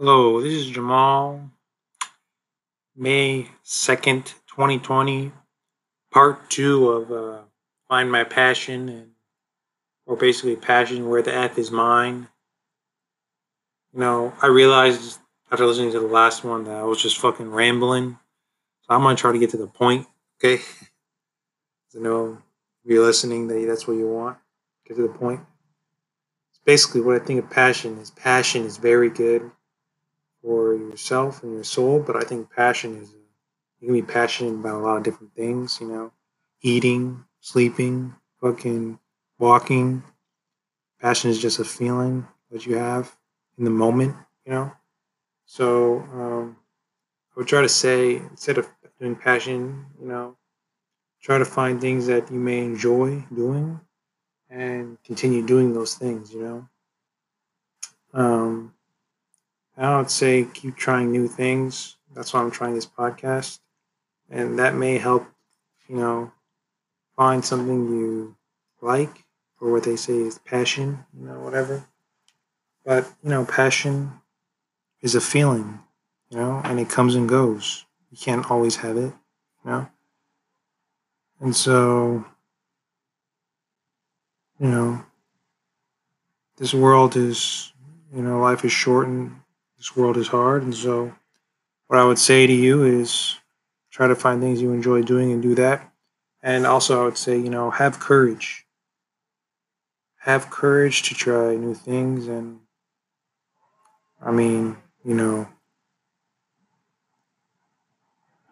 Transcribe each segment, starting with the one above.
Hello, this is Jamal. May 2nd, 2020, part two of uh, Find My Passion, and or basically Passion, Where the F is Mine. You know, I realized after listening to the last one that I was just fucking rambling. So I'm going to try to get to the point, okay? I know if you're listening, that that's what you want. Get to the point. It's basically what I think of passion is passion is very good for yourself and your soul, but I think passion is you can be passionate about a lot of different things, you know, eating, sleeping, fucking walking. Passion is just a feeling that you have in the moment, you know. So um, I would try to say instead of doing passion, you know, try to find things that you may enjoy doing and continue doing those things, you know. Um, I would say keep trying new things. That's why I'm trying this podcast. And that may help, you know, find something you like or what they say is passion, you know, whatever. But, you know, passion is a feeling, you know, and it comes and goes. You can't always have it, you know. And so, you know, this world is, you know, life is short and this world is hard. And so, what I would say to you is try to find things you enjoy doing and do that. And also, I would say, you know, have courage. Have courage to try new things. And I mean, you know,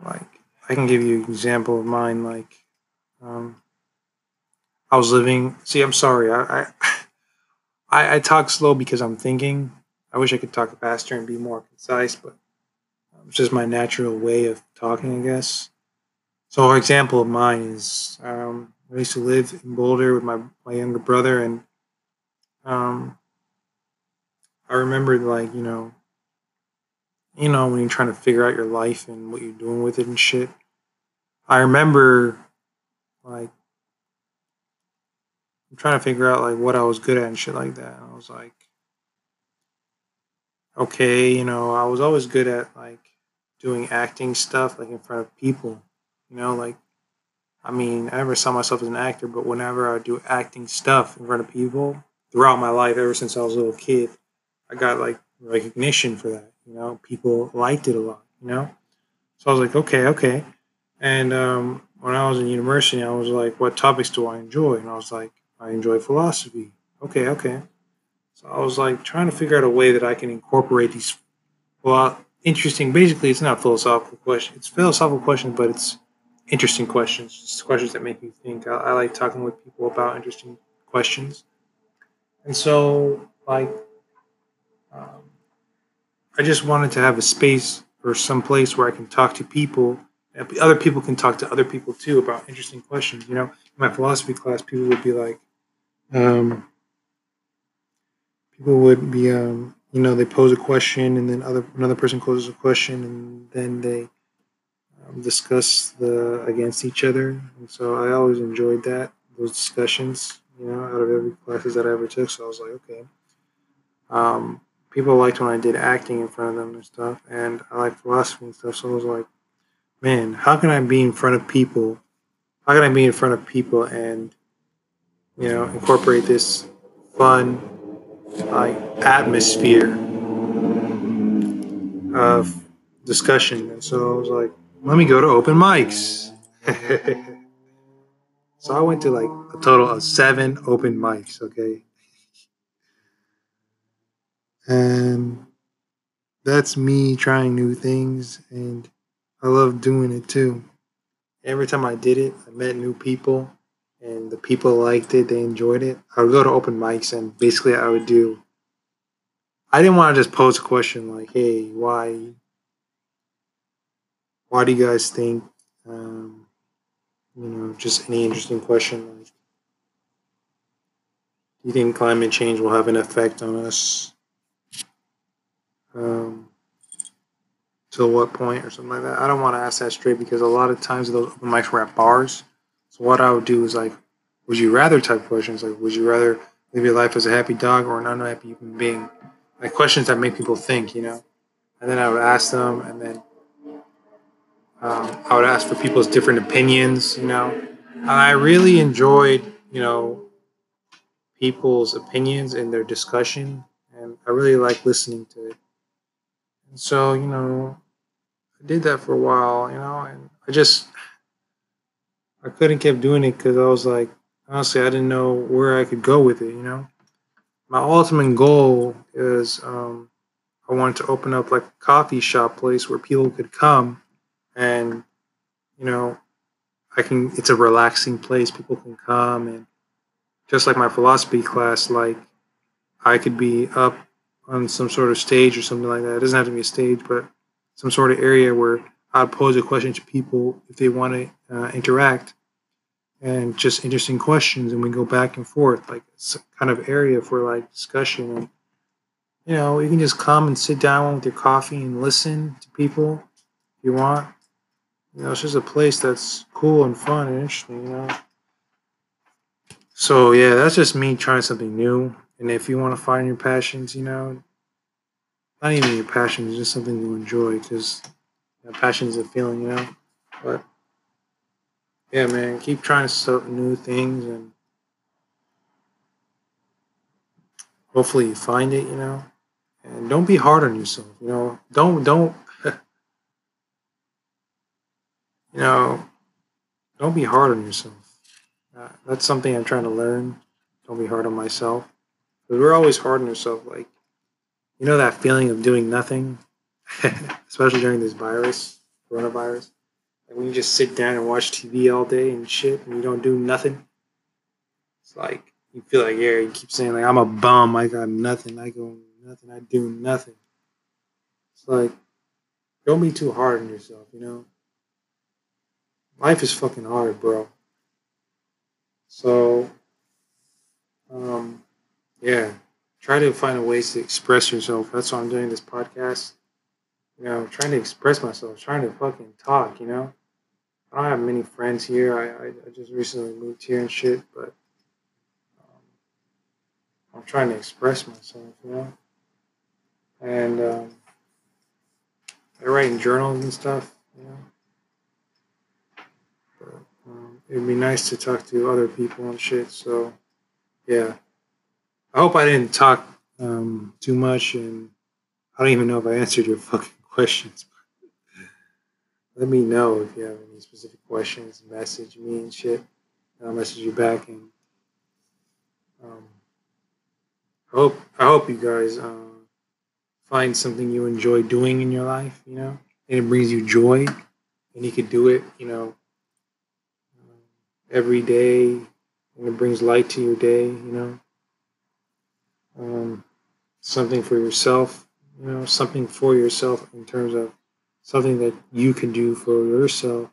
like, I can give you an example of mine. Like, um, I was living. See, I'm sorry. I, I I talk slow because I'm thinking. I wish I could talk faster and be more concise, but it's just my natural way of talking, I guess. So, an example of mine is um, I used to live in Boulder with my my younger brother, and um, I remember, like you know, you know when you're trying to figure out your life and what you're doing with it and shit. I remember like I'm trying to figure out like what I was good at and shit like that. And I was like, okay, you know, I was always good at like doing acting stuff like in front of people. You know, like I mean, I never saw myself as an actor, but whenever I do acting stuff in front of people throughout my life, ever since I was a little kid, I got like recognition for that. You know, people liked it a lot. You know, so I was like, okay, okay. And um, when I was in university, I was like, what topics do I enjoy? And I was like, I enjoy philosophy. Okay, okay. I was like trying to figure out a way that I can incorporate these well interesting basically it's not philosophical questions. It's philosophical questions, but it's interesting questions. It's questions that make me think. I, I like talking with people about interesting questions. And so like um, I just wanted to have a space or some place where I can talk to people other people can talk to other people too about interesting questions. You know, in my philosophy class, people would be like, um, people would be, um, you know, they pose a question and then other another person poses a question and then they um, discuss the against each other. And so I always enjoyed that those discussions. You know, out of every classes that I ever took. So I was like, okay. Um, people liked when I did acting in front of them and stuff, and I like philosophy and stuff. So I was like, man, how can I be in front of people? How can I be in front of people and you know incorporate this fun like atmosphere of discussion? And so I was like, let me go to open mics. so I went to like a total of seven open mics. Okay. And that's me trying new things and I love doing it too. Every time I did it, I met new people, and the people liked it. They enjoyed it. I would go to open mics, and basically, I would do. I didn't want to just pose a question like, "Hey, why? Why do you guys think?" Um, you know, just any interesting question like, "Do you think climate change will have an effect on us?" Um, till what point or something like that. I don't want to ask that straight because a lot of times those open mics were at bars. So what I would do is like, would you rather type questions like, would you rather live your life as a happy dog or an unhappy human being? Like questions that make people think, you know. and then I would ask them, and then um, I would ask for people's different opinions, you know. And I really enjoyed, you know, people's opinions and their discussion, and I really like listening to it. And so, you know, I did that for a while, you know, and I just I couldn't keep doing it because I was like, honestly, I didn't know where I could go with it, you know. My ultimate goal is um, I wanted to open up like a coffee shop place where people could come and you know i can it's a relaxing place people can come and just like my philosophy class like i could be up on some sort of stage or something like that it doesn't have to be a stage but some sort of area where i'd pose a question to people if they want to uh, interact and just interesting questions and we go back and forth like it's kind of area for like discussion and you know you can just come and sit down with your coffee and listen to people if you want you know, it's just a place that's cool and fun and interesting, you know. So yeah, that's just me trying something new. And if you want to find your passions, you know, not even your passions, just something to enjoy, because you know, passion is a feeling, you know. But yeah, man, keep trying some new things, and hopefully you find it, you know. And don't be hard on yourself, you know. Don't don't you know, don't be hard on yourself. Uh, that's something I'm trying to learn. Don't be hard on myself. Because we're always hard on ourselves. Like, you know that feeling of doing nothing, especially during this virus, coronavirus. Like when you just sit down and watch TV all day and shit, and you don't do nothing. It's like you feel like yeah, you keep saying like I'm a bum. I got nothing. I go nothing. I do nothing. It's like don't be too hard on yourself. You know life is fucking hard, bro. So, um, yeah, try to find a ways to express yourself. That's why I'm doing this podcast. You know, trying to express myself, trying to fucking talk. You know, I don't have many friends here. I I, I just recently moved here and shit, but um, I'm trying to express myself. You know, and um, I write in journals and stuff. You know um, it'd be nice to talk to other people and shit. So, yeah. I hope I didn't talk um, too much, and I don't even know if I answered your fucking questions. Let me know if you have any specific questions. Message me and shit. And I'll message you back. And um, I hope I hope you guys uh, find something you enjoy doing in your life. You know, and it brings you joy, and you could do it. You know every day and it brings light to your day, you know. Um, something for yourself, you know, something for yourself in terms of something that you can do for yourself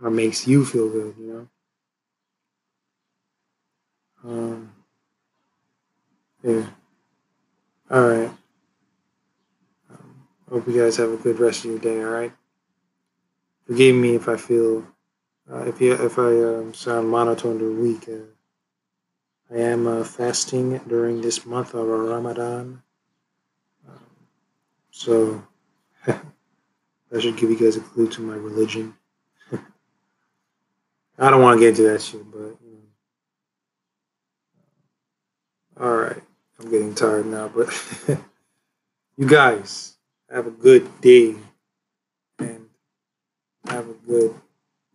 or makes you feel good, you know. Um, yeah. All right. Um, hope you guys have a good rest of your day, all right? Forgive me if I feel uh, if you if I um, sound monotone or weak, uh, I am uh, fasting during this month of Ramadan. So that should give you guys a clue to my religion. I don't want to get into that shit, but you know. all right, I'm getting tired now, but you guys have a good day and have a good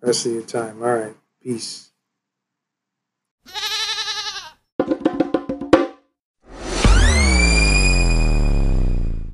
rest of your time. All right. Peace.